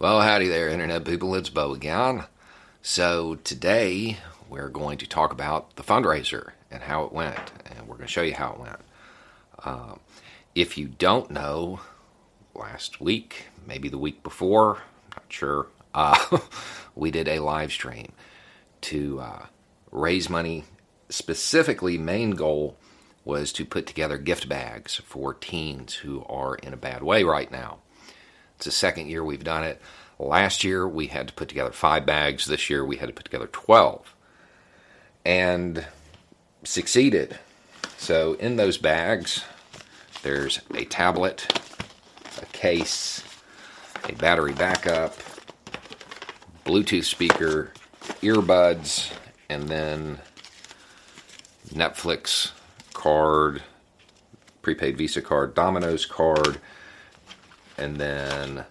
Well, howdy there, Internet people. It's Bo again. So, today we're going to talk about the fundraiser and how it went, and we're going to show you how it went. Uh, if you don't know, last week, maybe the week before, not sure, uh, we did a live stream to uh, raise money. Specifically, main goal was to put together gift bags for teens who are in a bad way right now. It's the second year we've done it. Last year we had to put together five bags. This year we had to put together 12 and succeeded. So in those bags, there's a tablet, a case, a battery backup, Bluetooth speaker, earbuds, and then Netflix card, prepaid Visa card, Domino's card, and then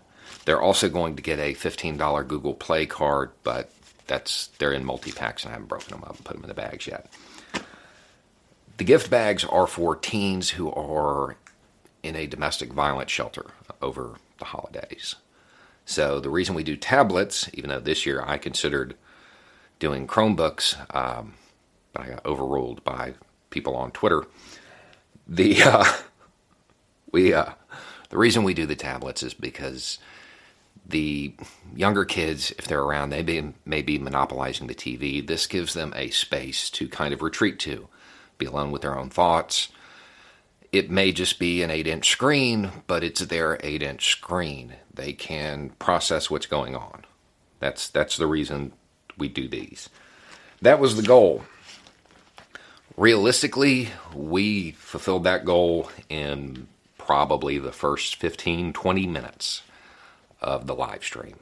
they're also going to get a $15 Google Play card, but that's they're in multi packs and I haven't broken them up and put them in the bags yet. The gift bags are for teens who are in a domestic violence shelter over the holidays. So the reason we do tablets, even though this year I considered doing Chromebooks, um, but I got overruled by people on Twitter. The uh, we uh, the reason we do the tablets is because the younger kids, if they're around, they may, may be monopolizing the TV. This gives them a space to kind of retreat to, be alone with their own thoughts. It may just be an 8 inch screen, but it's their 8 inch screen. They can process what's going on. That's, that's the reason we do these. That was the goal. Realistically, we fulfilled that goal in probably the first 15, 20 minutes of the live stream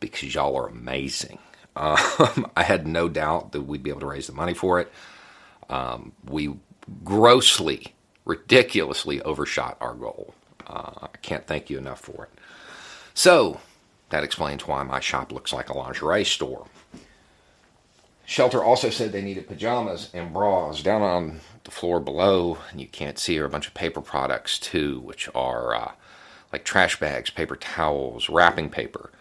because y'all are amazing. Um, I had no doubt that we'd be able to raise the money for it. Um, we grossly, ridiculously overshot our goal. Uh, I can't thank you enough for it. So, that explains why my shop looks like a lingerie store. Shelter also said they needed pajamas and bras. Down on the floor below, and you can't see, are a bunch of paper products too, which are uh, like trash bags, paper towels, wrapping paper,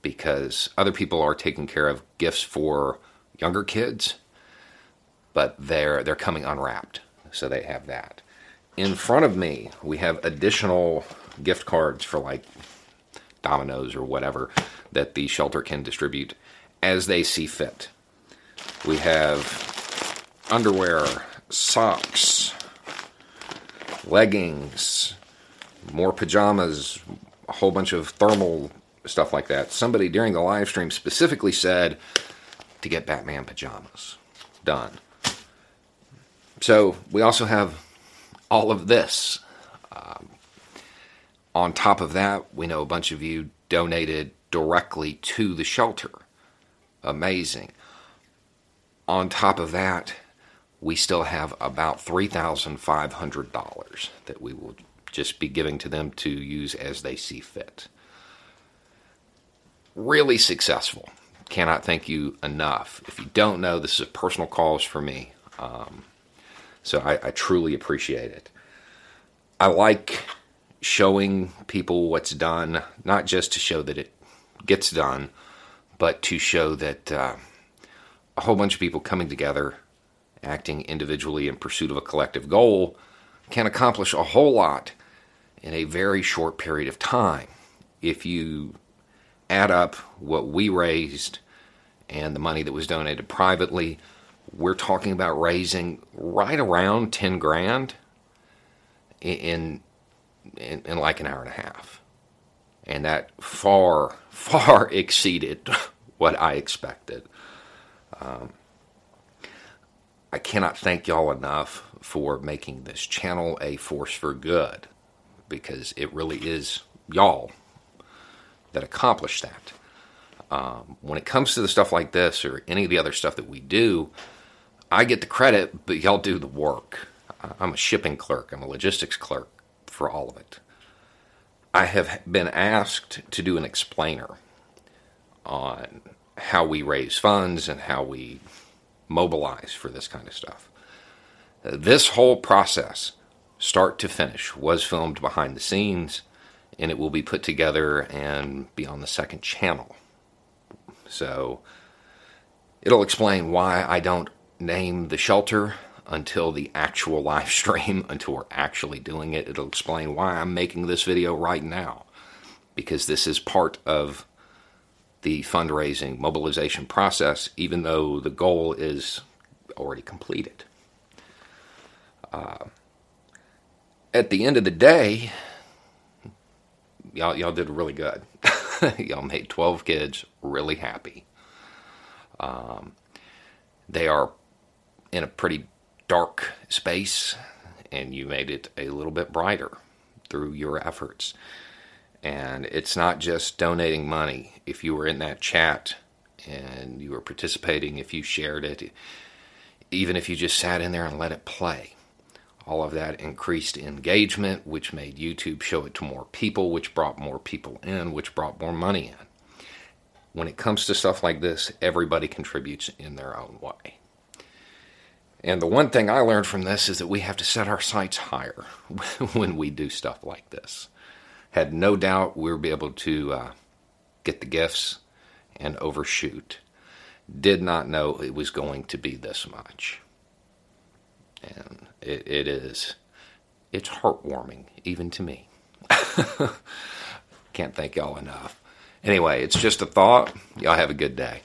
because other people are taking care of gifts for younger kids, but they're they're coming unwrapped, so they have that. In front of me, we have additional gift cards for like Domino's or whatever that the shelter can distribute as they see fit. We have underwear, socks, leggings, more pajamas, a whole bunch of thermal stuff like that. Somebody during the live stream specifically said to get Batman pajamas. Done. So we also have all of this. Um, on top of that, we know a bunch of you donated directly to the shelter. Amazing on top of that, we still have about $3,500 that we will just be giving to them to use as they see fit. Really successful. Cannot thank you enough. If you don't know, this is a personal cause for me. Um, so I, I truly appreciate it. I like showing people what's done, not just to show that it gets done, but to show that. Uh, a whole bunch of people coming together, acting individually in pursuit of a collective goal, can accomplish a whole lot in a very short period of time. If you add up what we raised and the money that was donated privately, we're talking about raising right around 10 grand in, in, in like an hour and a half. And that far, far exceeded what I expected. Um, I cannot thank y'all enough for making this channel a force for good because it really is y'all that accomplish that. Um, when it comes to the stuff like this or any of the other stuff that we do, I get the credit, but y'all do the work. I'm a shipping clerk, I'm a logistics clerk for all of it. I have been asked to do an explainer on how we raise funds and how we mobilize for this kind of stuff. Uh, this whole process, start to finish, was filmed behind the scenes and it will be put together and be on the second channel. So it'll explain why I don't name the shelter until the actual live stream, until we're actually doing it. It'll explain why I'm making this video right now, because this is part of the fundraising mobilization process, even though the goal is already completed. Uh, at the end of the day, y'all y'all did really good. y'all made 12 kids really happy. Um, they are in a pretty dark space, and you made it a little bit brighter through your efforts. And it's not just donating money. If you were in that chat and you were participating, if you shared it, even if you just sat in there and let it play, all of that increased engagement, which made YouTube show it to more people, which brought more people in, which brought more money in. When it comes to stuff like this, everybody contributes in their own way. And the one thing I learned from this is that we have to set our sights higher when we do stuff like this. Had no doubt we'll be able to uh, get the gifts and overshoot. Did not know it was going to be this much. And it, it is, it's heartwarming, even to me. Can't thank y'all enough. Anyway, it's just a thought. Y'all have a good day.